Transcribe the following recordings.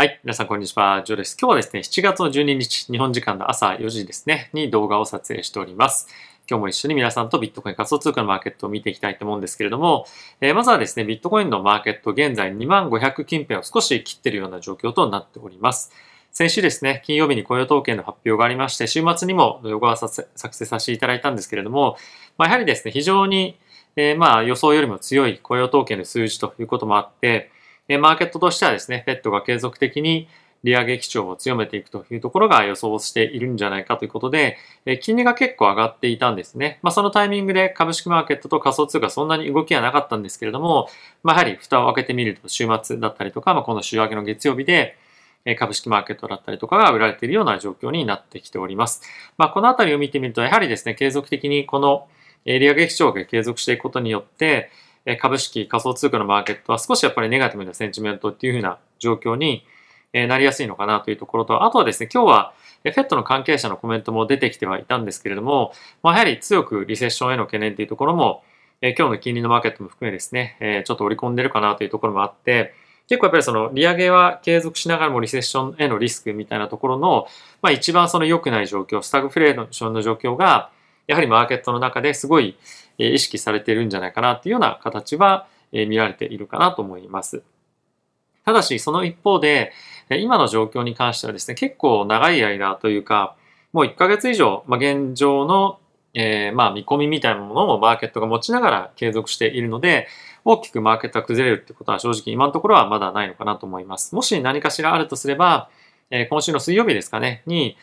はい。皆さん、こんにちは。ジョーです。今日はですね、7月の12日、日本時間の朝4時ですね、に動画を撮影しております。今日も一緒に皆さんとビットコイン仮想通貨のマーケットを見ていきたいと思うんですけれども、えー、まずはですね、ビットコインのマーケット、現在2万500近辺を少し切っているような状況となっております。先週ですね、金曜日に雇用統計の発表がありまして、週末にも動画を作成させていただいたんですけれども、まあ、やはりですね、非常に、えー、まあ予想よりも強い雇用統計の数字ということもあって、マーケットとしてはですね、フェットが継続的に利上げ基調を強めていくというところが予想しているんじゃないかということで、え金利が結構上がっていたんですね。まあ、そのタイミングで株式マーケットと仮想通貨そんなに動きはなかったんですけれども、まあ、やはり蓋を開けてみると週末だったりとか、まあ、この週明けの月曜日で、株式マーケットだったりとかが売られているような状況になってきております。まあ、このあたりを見てみると、やはりですね、継続的にこの利上げ基調が継続していくことによって、株式、仮想通貨のマーケットは少しやっぱりネガティブなセンチメントっていうふうな状況になりやすいのかなというところと、あとはですね、今日は FED の関係者のコメントも出てきてはいたんですけれども、まあ、やはり強くリセッションへの懸念というところも、今日の金利のマーケットも含めですね、ちょっと織り込んでるかなというところもあって、結構やっぱりその利上げは継続しながらもリセッションへのリスクみたいなところの、まあ一番その良くない状況、スタグフレーションの状況が、やはりマーケットの中ですごい意識されているんじゃないかなっていうような形は見られているかなと思います。ただし、その一方で、今の状況に関してはですね、結構長い間というか、もう1ヶ月以上、まあ、現状の、えー、まあ見込みみたいなものをマーケットが持ちながら継続しているので、大きくマーケットが崩れるってことは正直今のところはまだないのかなと思います。もし何かしらあるとすれば、え、今週の水曜日ですかね、に、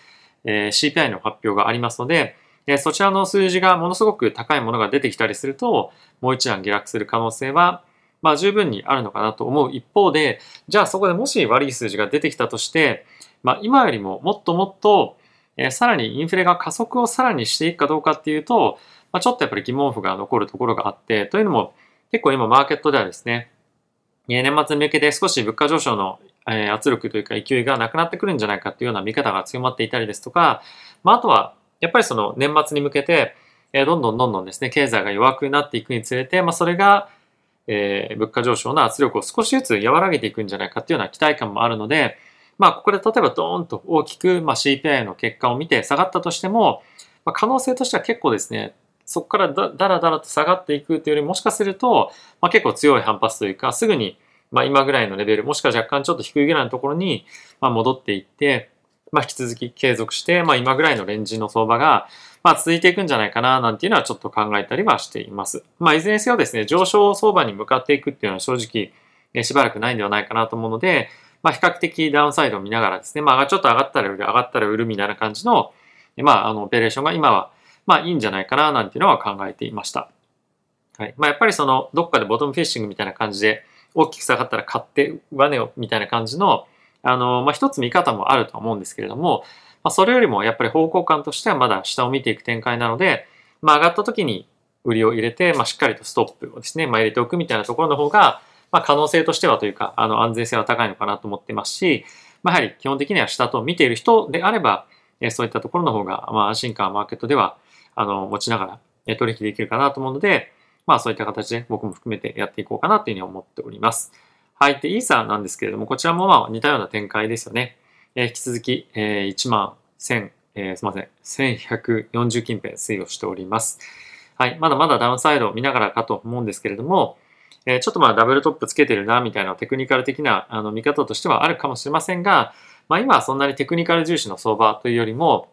え、CPI の発表がありますので、えそちらの数字がものすごく高いものが出てきたりすると、もう一段下落する可能性はまあ十分にあるのかなと思う一方で、じゃあそこでもし悪い数字が出てきたとして、まあ今よりももっともっと、えー、さらにインフレが加速をさらにしていくかどうかっていうと、まあ、ちょっとやっぱり疑問符が残るところがあって、というのも結構今マーケットではですね、年末に向けて少し物価上昇の圧力というか勢いがなくなってくるんじゃないかっていうような見方が強まっていたりですとか、まあ、あとはやっぱりその年末に向けてどんどんどんどんですね、経済が弱くなっていくにつれて、まあ、それがえー、物価上昇の圧力を少しずつ和らげていくんじゃないかっていうような期待感もあるので、まあ、ここで例えばドーンと大きく、まあ、CPI の結果を見て下がったとしても、まあ、可能性としては結構ですね、そこからだだらだらと下がっていくというよりもしかすると、まあ、結構強い反発というか、すぐに、まあ、今ぐらいのレベル、もしくは若干ちょっと低いぐらいのところに、まあ、戻っていって、まあ、引き続き継続して、まあ、今ぐらいのレンジの相場が、まあ、続いていくんじゃないかな、なんていうのはちょっと考えたりはしています。まあ、いずれにせよですね、上昇相場に向かっていくっていうのは正直、えしばらくないんではないかなと思うので、まあ、比較的ダウンサイドを見ながらですね、まあ、ちょっと上がったら売る、上がったら売るみたいな感じの、まあ、あの、オペレーションが今は、まあ、いいんじゃないかな、なんていうのは考えていました。はい。まあ、やっぱりその、どっかでボトムフィッシングみたいな感じで、大きく下がったら買って上値を、みたいな感じの、あの、まあ、一つ見方もあると思うんですけれども、まあ、それよりもやっぱり方向感としてはまだ下を見ていく展開なので、まあ、上がった時に売りを入れて、まあ、しっかりとストップをですね、まあ、入れておくみたいなところの方が、まあ、可能性としてはというか、あの、安全性は高いのかなと思ってますし、まあ、やはり基本的には下と見ている人であれば、えそういったところの方が、まあ、安心感マーケットでは、あの、持ちながら、え取引できるかなと思うので、まあ、そういった形で僕も含めてやっていこうかなというふうに思っております。はい。で、イーサーなんですけれども、こちらもまあ似たような展開ですよね。えー、引き続き、えー、1万1000、えー、すみません、1140近辺推移をしております。はい。まだまだダウンサイドを見ながらかと思うんですけれども、えー、ちょっとまあダブルトップつけてるな、みたいなテクニカル的なあの見方としてはあるかもしれませんが、まあ今はそんなにテクニカル重視の相場というよりも、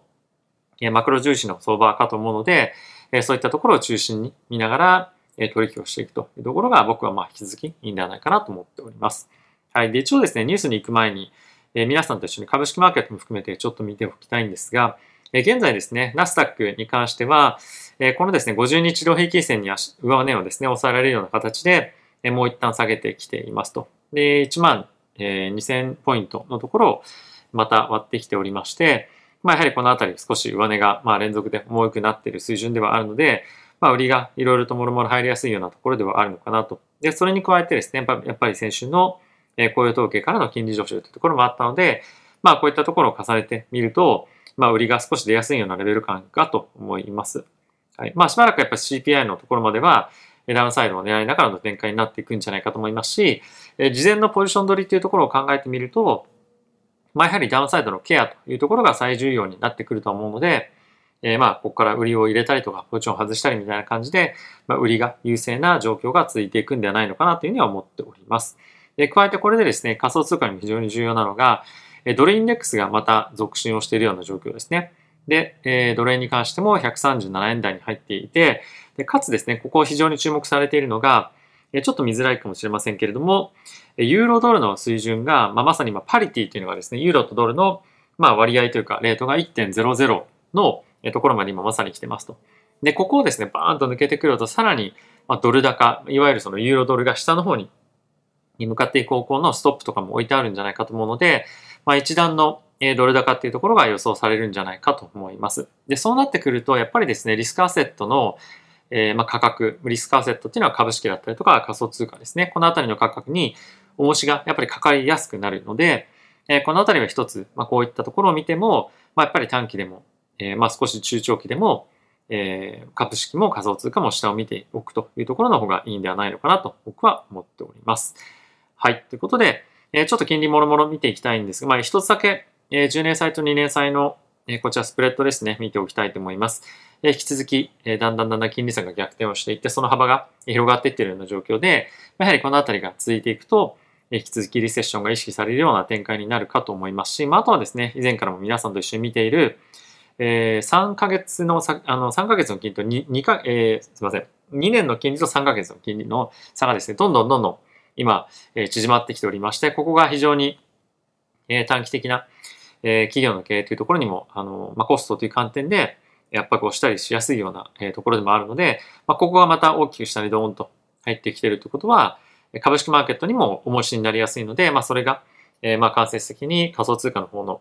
えー、マクロ重視の相場かと思うので、えー、そういったところを中心に見ながら、取引をしていくというところが僕はまあ引き続きいいんではないかなと思っております。はい。で、一応ですね、ニュースに行く前に、え皆さんと一緒に株式マーケットも含めてちょっと見ておきたいんですが、え現在ですね、ナスダックに関しては、えこのですね、50日量平均線に上値をですね、抑えられるような形で、えもう一旦下げてきていますと。で、1万、え2000ポイントのところをまた割ってきておりまして、まあ、やはりこのあたり少し上値が、まあ、連続で重くなっている水準ではあるので、まあ、売りがいろいろともろもろ入りやすいようなところではあるのかなと。で、それに加えてですね、やっぱり先週のえ雇用統計からの金利上昇というところもあったので、まあこういったところを重ねてみると、まあ売りが少し出やすいようなレベル感かと思います。はい。まあしばらくやっぱり CPI のところまでは、ダウンサイドを狙いながらの展開になっていくんじゃないかと思いますし、事前のポジション取りっていうところを考えてみると、まあ、やはりダウンサイドのケアというところが最重要になってくると思うので、えー、まあ、ここから売りを入れたりとか、ポジションを外したりみたいな感じで、まあ、売りが優勢な状況が続いていくんではないのかなというふうには思っております。で、加えてこれでですね、仮想通貨にも非常に重要なのが、ドルインデックスがまた続伸をしているような状況ですね。で、えー、ドル円に関しても137円台に入っていて、でかつですね、ここ非常に注目されているのが、ちょっと見づらいかもしれませんけれども、ユーロドルの水準が、まあ、まさに今パリティというのがですね、ユーロとドルの、まあ、割合というか、レートが1.00のところまで今まさに来てますと。で、ここをですね、バーンと抜けてくると、さらに、ま、ドル高、いわゆるそのユーロドルが下の方に向かっていく方向のストップとかも置いてあるんじゃないかと思うので、まあ、一段のドル高っていうところが予想されるんじゃないかと思います。で、そうなってくると、やっぱりですね、リスクアセットの、えー、ま価格、リスクアセットっていうのは株式だったりとか仮想通貨ですね。このあたりの価格に重しがやっぱりかかりやすくなるので、えー、このあたりは一つ、まあこういったところを見ても、まあやっぱり短期でも、えー、まあ少し中長期でも、えー、株式も仮想通貨も下を見ておくというところの方がいいんではないのかなと僕は思っております。はい。ということで、えー、ちょっと金利もろもろ見ていきたいんですが、まあ一つだけ、えー、10年債と2年債の、えー、こちらスプレッドですね、見ておきたいと思います。えー、引き続き、えー、だんだんだんだん金利差が逆転をしていって、その幅が広がっていっているような状況で、やはりこのあたりが続いていくと、引き続きリセッションが意識されるような展開になるかと思いますし、まあ、あとはですね、以前からも皆さんと一緒に見ている、えー、3ヶ月のさ、あの、3ヶ月の金利と2、2か、えー、すいません。2年の金利と3ヶ月の金利の差がですね、どんどんどんどん今、えー、縮まってきておりまして、ここが非常に、えー、短期的な、えー、企業の経営というところにも、あの、まあ、コストという観点で、圧迫をしたりしやすいような、えー、ところでもあるので、まあ、ここがまた大きく下にドーンと入ってきているということは、株式マーケットにも重しになりやすいので、まあ、それが、えー、まあ間接的に仮想通貨の方の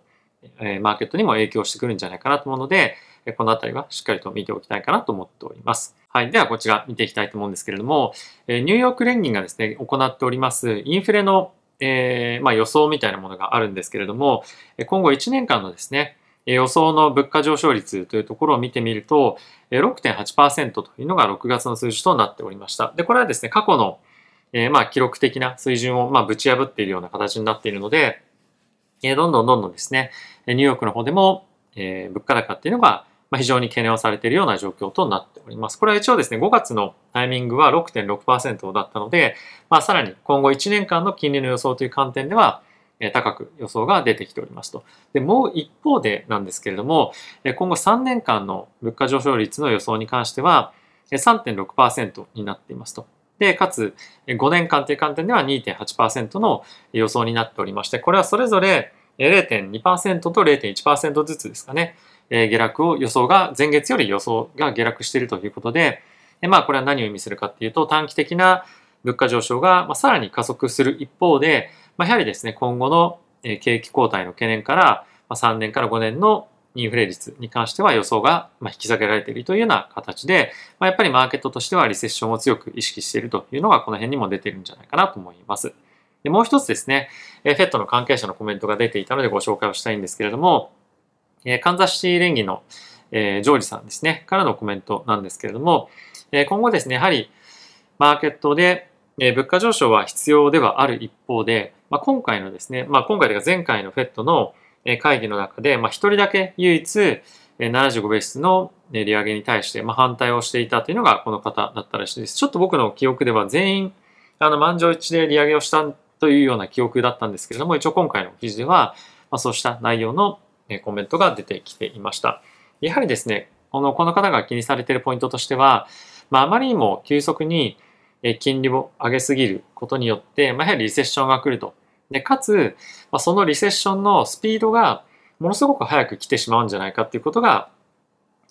えマーケットにも影響してくるんじゃないかなと思うので、このあたりはしっかりと見ておきたいかなと思っております。はい。ではこちら見ていきたいと思うんですけれども、ニューヨーク連銀がですね、行っておりますインフレの、えー、まあ、予想みたいなものがあるんですけれども、今後1年間のですね、予想の物価上昇率というところを見てみると、6.8%というのが6月の数字となっておりました。で、これはですね、過去の、えー、まあ記録的な水準をまあぶち破っているような形になっているので、どんどんどんどんですね、ニューヨークの方でも、え物価高っていうのが非常に懸念をされているような状況となっております。これは一応ですね、5月のタイミングは6.6%だったので、まあ、さらに今後1年間の金利の予想という観点では、高く予想が出てきておりますと。で、もう一方でなんですけれども、今後3年間の物価上昇率の予想に関しては、3.6%になっていますと。で、かつ、5年間という観点では2.8%の予想になっておりまして、これはそれぞれ0.2%と0.1%ずつですかね、下落を予想が、前月より予想が下落しているということで、まあこれは何を意味するかっていうと、短期的な物価上昇がさらに加速する一方で、ま、やはりですね、今後の景気後退の懸念から、3年から5年のインフレ率に関しては予想が引き下げられているというような形で、まあ、やっぱりマーケットとしてはリセッションを強く意識しているというのがこの辺にも出ているんじゃないかなと思います。でもう一つですね、えフェットの関係者のコメントが出ていたのでご紹介をしたいんですけれども、えカンザシティ連議の、えジョージさんですね、からのコメントなんですけれども、え今後ですね、やはりマーケットで、え物価上昇は必要ではある一方で、まあ、今回のですね、まあ、今回というか前回のフェットの会議の中で、まあ、一人だけ唯一、75ベースの利上げに対して、まあ、反対をしていたというのがこの方だったらしいです。ちょっと僕の記憶では全員、あの、満場一致で利上げをしたというような記憶だったんですけれども、一応今回の記事では、まあ、そうした内容のコメントが出てきていました。やはりですね、このこの方が気にされているポイントとしては、まあ、あまりにも急速に金利を上げすぎることによって、まあ、やはりリセッションが来るとで、かつ、まあ、そのリセッションのスピードがものすごく早く来てしまうんじゃないかっていうことが、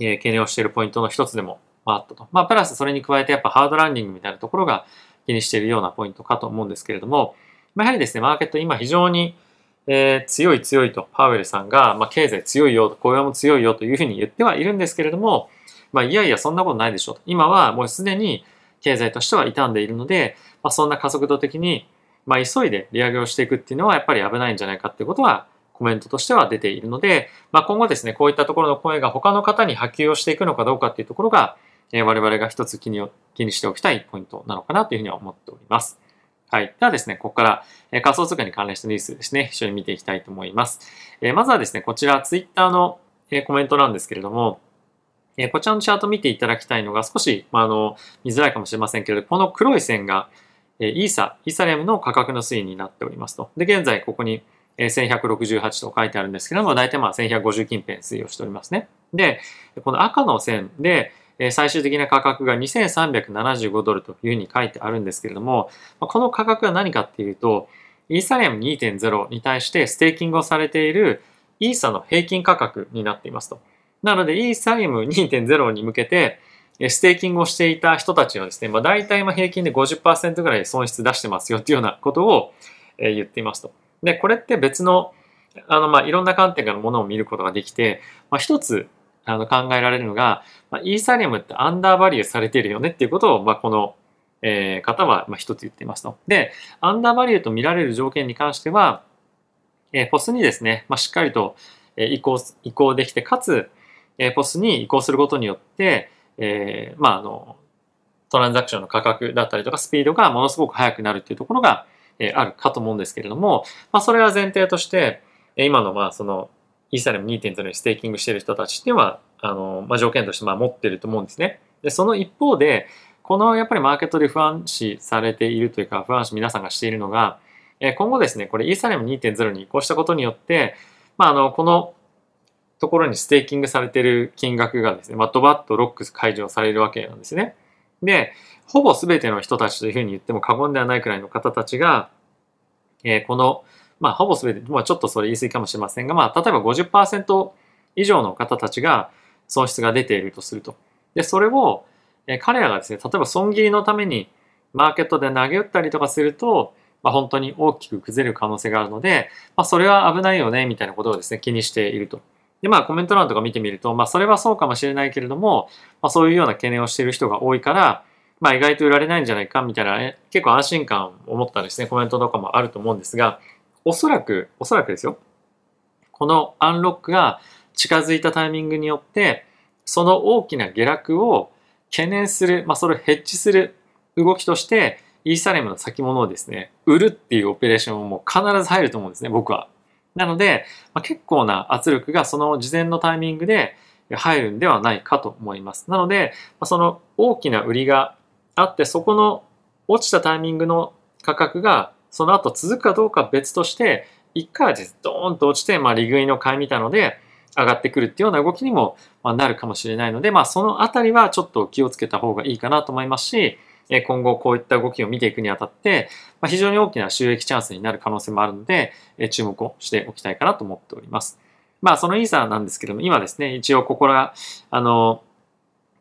えー、懸念をしているポイントの一つでもあったと。まあ、プラスそれに加えてやっぱハードランディングみたいなところが気にしているようなポイントかと思うんですけれども、まあ、やはりですね、マーケット今非常に、えー、強い強いとパウエルさんが、まあ、経済強いよと、雇用も強いよというふうに言ってはいるんですけれども、まあ、いやいやそんなことないでしょうと。今はもうすでに経済としては傷んでいるので、まあ、そんな加速度的にまあ、急いで利上げをしていくっていうのはやっぱり危ないんじゃないかってことはコメントとしては出ているので、まあ、今後ですね、こういったところの声が他の方に波及をしていくのかどうかっていうところが、えー、我々が一つ気に気にしておきたいポイントなのかなというふうには思っております。はい。ではですね、ここから、え仮想通貨に関連したニュースですね、一緒に見ていきたいと思います。えまずはですね、こちら、ツイッターの、えコメントなんですけれども、えこちらのチャート見ていただきたいのが少し、まあ、あの、見づらいかもしれませんけれど、この黒い線が、イーサ、イーサレムの価格の推移になっておりますと。で、現在ここに、え1168と書いてあるんですけども、大体まあ1150近辺推移をしておりますね。で、この赤の線で、最終的な価格が2375ドルというふうに書いてあるんですけれども、この価格は何かっていうと、イーサリアム2.0に対してステーキングをされているイーサの平均価格になっていますと。なので、イーサリアム2.0に向けて、ステーキングをしていた人たちはですね、まあ、大体まあ平均で50%ぐらい損失出してますよっていうようなことを言っていますと。で、これって別の、あの、まあ、いろんな観点からものを見ることができて、まあ、一つあの考えられるのが、まあ、イーサリアムってアンダーバリューされているよねっていうことを、まあ、この、え、方はまあ一つ言っていますと。で、アンダーバリューと見られる条件に関しては、え、ポスにですね、まあ、しっかりと移行移行できて、かつ、え、ポスに移行することによって、えー、まあ、あの、トランザクションの価格だったりとかスピードがものすごく速くなるっていうところが、えー、あるかと思うんですけれども、まあ、それは前提として、今のまあそのイーサリアム2.0にステーキングしている人たちっていうのは、あの、まあ、条件としてまあ持ってると思うんですね。で、その一方で、このやっぱりマーケットで不安視されているというか、不安視皆さんがしているのが、え今後ですね、これイーサリアム2.0に移行したことによって、まあ、あの、このところにステーキングされてる金額がですね、まあ、ドバッとロックす解除されるわけなんですね。で、ほぼ全ての人たちというふうに言っても過言ではないくらいの方たちが、えー、このまあ、ほぼ全て、まあ、ちょっとそれ言い過ぎかもしれませんが、まあ、例えば50%以上の方たちが損失が出ているとすると。で、それを、え彼らがですね、例えば損切りのためにマーケットで投げ打ったりとかすると、まあ、本当に大きく崩れる可能性があるので、まあ、それは危ないよね、みたいなことをですね、気にしていると。で、まあ、コメント欄とか見てみると、まあ、それはそうかもしれないけれども、まあ、そういうような懸念をしている人が多いから、まあ、意外と売られないんじゃないか、みたいな、ね、結構安心感を持ったですね、コメントとかもあると思うんですが、おそらく、おそらくですよ。このアンロックが近づいたタイミングによって、その大きな下落を懸念する、まあ、それをヘッジする動きとして、イーサレムの先物をですね、売るっていうオペレーションも必ず入ると思うんですね、僕は。なので、まあ、結構な圧力がその事前のタイミングで入るんではないかと思います。なので、まあ、その大きな売りがあって、そこの落ちたタイミングの価格がその後続くかどうか別として、一回はでドーンと落ちて、まあ、利食いの買いみたいので、上がってくるっていうような動きにもなるかもしれないので、まあ、そのあたりはちょっと気をつけた方がいいかなと思いますし、今後こういった動きを見ていくにあたって、ま、非常に大きな収益チャンスになる可能性もあるので、注目をしておきたいかなと思っております。まあ、そのイーサーなんですけども、今ですね、一応ここら、あの、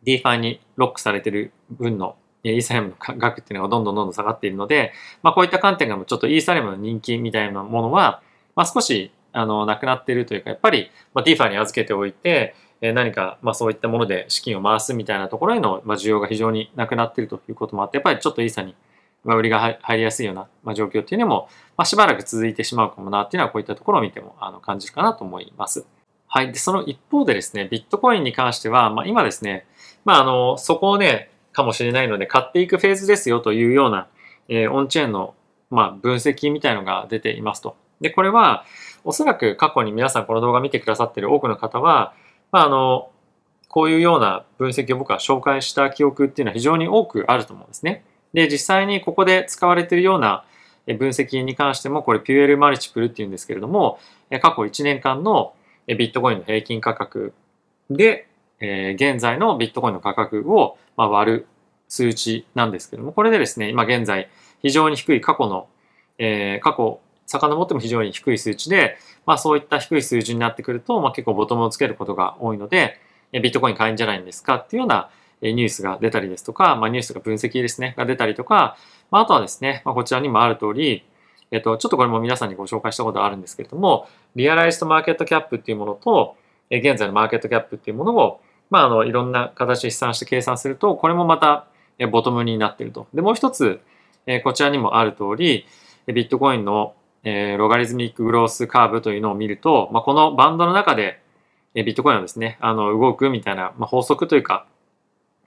DeFi にロックされてる分のイーサリアムの額っていうのがどんどんどんどん下がっているので、まあ、こういった観点がちょっとイーサリアムの人気みたいなものは、まあ、少しあのなくなっているというか、やっぱり、まあ、DeFi に預けておいて、え何か、まあ、そういったもので資金を回すみたいなところへの、まあ、需要が非常になくなっているということもあって、やっぱりちょっとイーサに、まあ、売りが入りやすいような、まあ、状況っていうのも、まあ、しばらく続いてしまうかもなっていうのは、こういったところを見てもあの感じるかなと思います。はい。で、その一方でですね、ビットコインに関しては、まあ、今ですね、まあ、あの、そこをね、かもしれないので、買っていくフェーズですよというような、えー、オンチェーンの、まあ、分析みたいのが出ていますと。で、これは、おそらく過去に皆さんこの動画見てくださっている多くの方は、まあ、あの、こういうような分析を僕は紹介した記憶っていうのは非常に多くあると思うんですね。で、実際にここで使われているような分析に関しても、これピュエルマルチプルっていうんですけれども、過去1年間のビットコインの平均価格でえ、現在のビットコインの価格を、割る数値なんですけども、これでですね、今現在非常に低い過去の、え、過去、遡っても非常に低い数値で、まあそういった低い数字になってくると、まあ結構ボトムをつけることが多いので、ビットコイン買いんじゃないんですか？っていうようなニュースが出たりですとか、まあニュースが分析ですね、が出たりとか、まああとはですね、まあこちらにもある通り、えっと、ちょっとこれも皆さんにご紹介したことあるんですけれども、リアライズドマーケットキャップっていうものと、現在のマーケットキャップっていうものをまあ、あの、いろんな形で試算して計算すると、これもまた、ボトムになっていると。で、もう一つ、こちらにもある通り、ビットコインの、えーロガリズミックグロースカーブというのを見ると、まあ、このバンドの中で、えビットコインはですね、あの、動くみたいな、まあ、法則というか、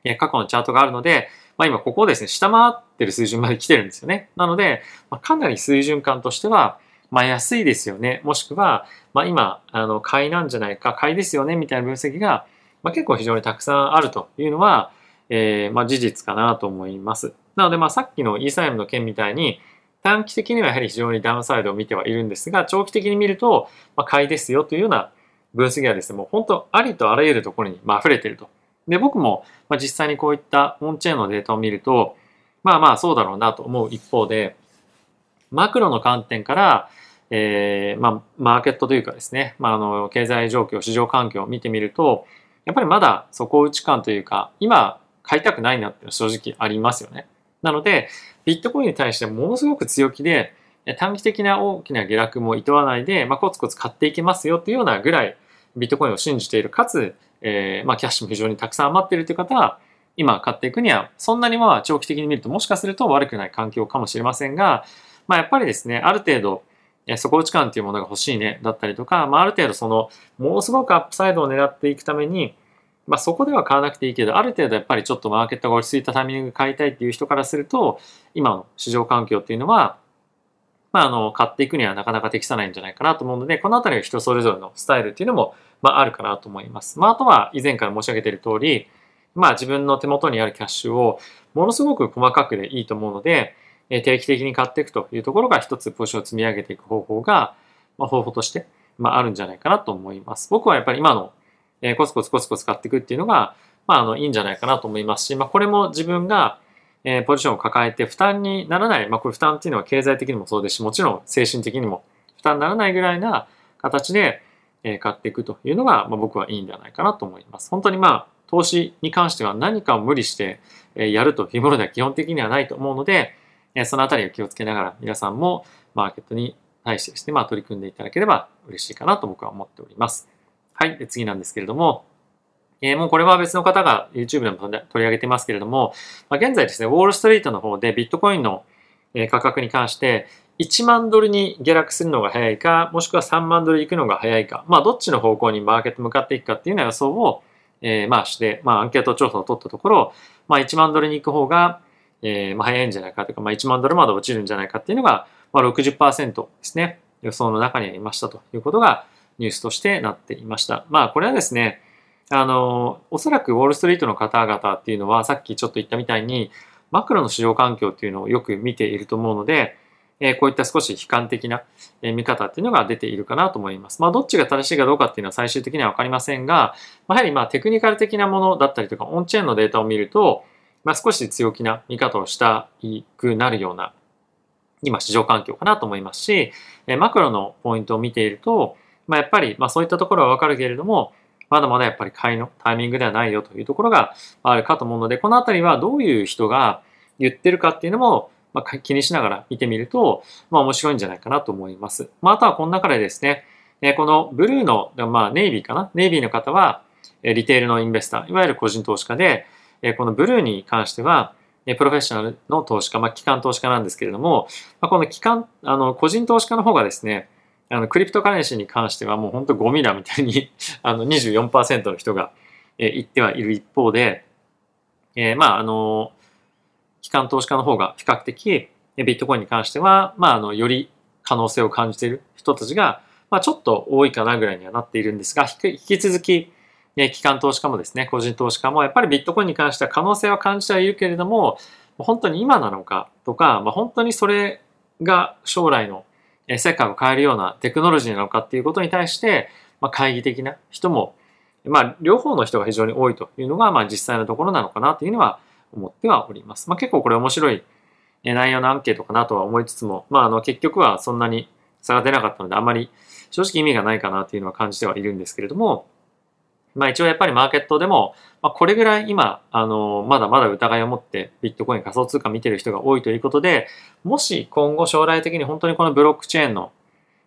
え過去のチャートがあるので、まあ、今ここをですね、下回ってる水準まで来てるんですよね。なので、まあ、かなり水準感としては、まあ、安いですよね。もしくは、まあ、今、あの、買いなんじゃないか、買いですよね、みたいな分析が、まあ、結構非常にたくさんあるというのは、えー、まあ、事実かなと思います。なので、まあ、さっきのイーサイムの件みたいに、短期的にはやはり非常にダウンサイドを見てはいるんですが、長期的に見ると、まあ、買いですよというような分析はですね、もう本当ありとあらゆるところに、ま、溢れてると。で、僕も、ま、実際にこういったオンチェーンのデータを見ると、まあまあそうだろうなと思う一方で、マクロの観点から、えー、まあ、マーケットというかですね、まあ、あの、経済状況、市場環境を見てみると、やっぱりまだ底打ち感というか、今、買いたくないなっていうのは正直ありますよね。なので、ビットコインに対してものすごく強気で、短期的な大きな下落も厭わないで、まあ、コツコツ買っていけますよっていうようなぐらい、ビットコインを信じている、かつ、えー、まあ、キャッシュも非常にたくさん余っているという方は、今買っていくには、そんなにまあ長期的に見るともしかすると悪くない環境かもしれませんが、まあ、やっぱりですね、ある程度、底打ち感というものが欲しいね、だったりとか、まあ、ある程度その、ものすごくアップサイドを狙っていくために、まあ、そこでは買わなくていいけど、ある程度やっぱりちょっとマーケットが落ち着いたタイミングで買いたいっていう人からすると、今の市場環境っていうのは、まあ、あの、買っていくにはなかなか適さないんじゃないかなと思うので、このあたりは人それぞれのスタイルっていうのも、まあ、あるかなと思います。まあ、あとは以前から申し上げている通り、まあ、自分の手元にあるキャッシュをものすごく細かくでいいと思うので、定期的に買っていくというところが一つポジションを積み上げていく方法が、まあ、方法として、まあ、あるんじゃないかなと思います。僕はやっぱり今の、えコツコツコツコツ買っていくっていうのが、まあ、あの、いいんじゃないかなと思いますし、まあ、これも自分が、え、ポジションを抱えて負担にならない、まあ、これ負担っていうのは経済的にもそうですし、もちろん精神的にも負担にならないぐらいな形で、え、買っていくというのが、まあ、僕はいいんじゃないかなと思います。本当にまあ、投資に関しては何かを無理して、え、やるというものでは基本的にはないと思うので、え、そのあたりを気をつけながら皆さんもマーケットに対してですね、まあ、取り組んでいただければ嬉しいかなと僕は思っております。はい。で次なんですけれども、えー、もうこれは別の方が YouTube でも取り上げてますけれども、まあ、現在ですね、ウォールストリートの方でビットコインの価格に関して1万ドルに下落するのが早いか、もしくは3万ドル行くのが早いか、まあどっちの方向にマーケット向かっていくかっていうような予想を、えー、まあして、まあアンケート調査を取ったところ、まあ1万ドルに行く方が、えー、まあ早いんじゃないかというか、まあ1万ドルまで落ちるんじゃないかっていうのが、まあ60%ですね、予想の中にありましたということがニュースとしてなっていました。まあこれはですね、あの、おそらくウォールストリートの方々っていうのは、さっきちょっと言ったみたいに、マクロの市場環境っていうのをよく見ていると思うので、えこういった少し悲観的な見方っていうのが出ているかなと思います。まあ、どっちが正しいかどうかっていうのは最終的にはわかりませんが、やはりまあテクニカル的なものだったりとか、オンチェーンのデータを見ると、まあ、少し強気な見方をしたくなるような、今市場環境かなと思いますし、マクロのポイントを見ていると、まあ、やっぱりまあそういったところはわかるけれども、まだまだやっぱり買いのタイミングではないよというところがあるかと思うので、このあたりはどういう人が言ってるかっていうのも、まあ、気にしながら見てみると、まあ面白いんじゃないかなと思います。まああとはこの中でですね、このブルーの、まあネイビーかな？ネイビーの方は、リテールのインベスター、いわゆる個人投資家で、このブルーに関しては、プロフェッショナルの投資家、まあ、機関投資家なんですけれども、まあ、この機関、あの、個人投資家の方がですね、あの、クリプトカレンシーに関してはもう本当ゴミだみたいに あの、24%の人が、えー、言ってはいる一方で、えー、まあ、あの、機関投資家の方が比較的、ビットコインに関しては、まあ、あの、より可能性を感じている人たちが、まあ、ちょっと多いかなぐらいにはなっているんですが、引き続き、機関投資家もですね、個人投資家もやっぱりビットコインに関しては可能性は感じてはいるけれども、本当に今なのかとか、まあ、本当にそれが将来の世界を変えるようなテクノロジーなのかっていうことに対して、まあ、懐疑的な人も、まあ、両方の人が非常に多いというのが、まあ、実際のところなのかなというのは思ってはおります。まあ、結構これ面白い内容のアンケートかなとは思いつつも、まあ、あの結局はそんなに差が出なかったので、あまり正直意味がないかなというのは感じてはいるんですけれども、まあ一応やっぱりマーケットでも、まあ、これぐらい今、あの、まだまだ疑いを持ってビットコイン仮想通貨見てる人が多いということで、もし今後将来的に本当にこのブロックチェーンの、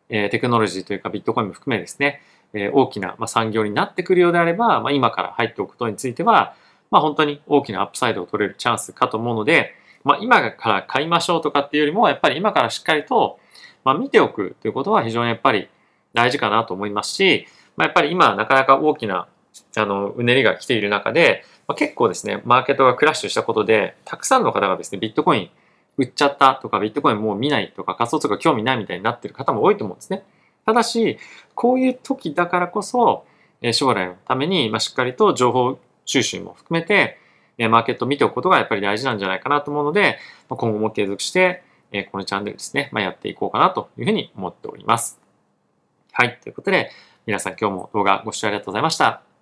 えー、テクノロジーというかビットコインも含めですね、えー、大きな、まあ、産業になってくるようであれば、まあ、今から入っておくことについては、まあ、本当に大きなアップサイドを取れるチャンスかと思うので、まあ、今から買いましょうとかっていうよりも、やっぱり今からしっかりと、まあ、見ておくということは非常にやっぱり大事かなと思いますし、まあ、やっぱり今なかなか大きなあの、うねりが来ている中で、まあ、結構ですね、マーケットがクラッシュしたことで、たくさんの方がですね、ビットコイン売っちゃったとか、ビットコインもう見ないとか、仮想通貨興味ないみたいになってる方も多いと思うんですね。ただし、こういう時だからこそ、将来のために、ま、しっかりと情報収集も含めて、マーケットを見ておくことがやっぱり大事なんじゃないかなと思うので、今後も継続して、このチャンネルですね、まあ、やっていこうかなというふうに思っております。はい。ということで、皆さん今日も動画ご視聴ありがとうございました。